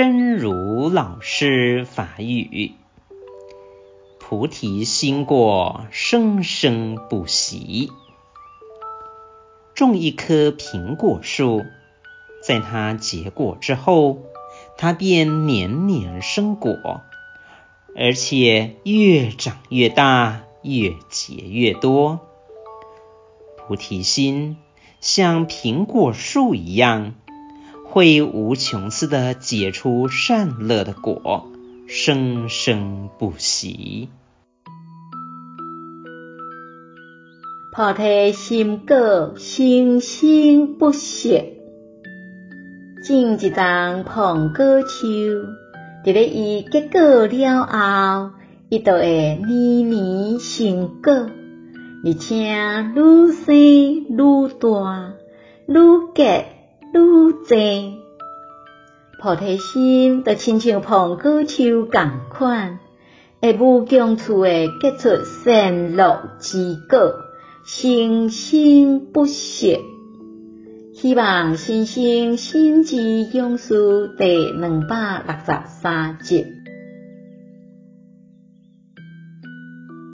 真如老师法语：菩提心果，生生不息。种一棵苹果树，在它结果之后，它便年年生果，而且越长越大，越结越多。菩提心像苹果树一样，会无穷次的结出善乐的果，生生不息。菩提心果，生生不息。种一丛苹果树，伫咧伊结果了后，伊就会年年生果。而且愈生愈大，愈结济。菩提心就亲像捧果树共款，会无穷处诶结出善乐之果，生生不息。希望新生心之勇士第两百六十三集。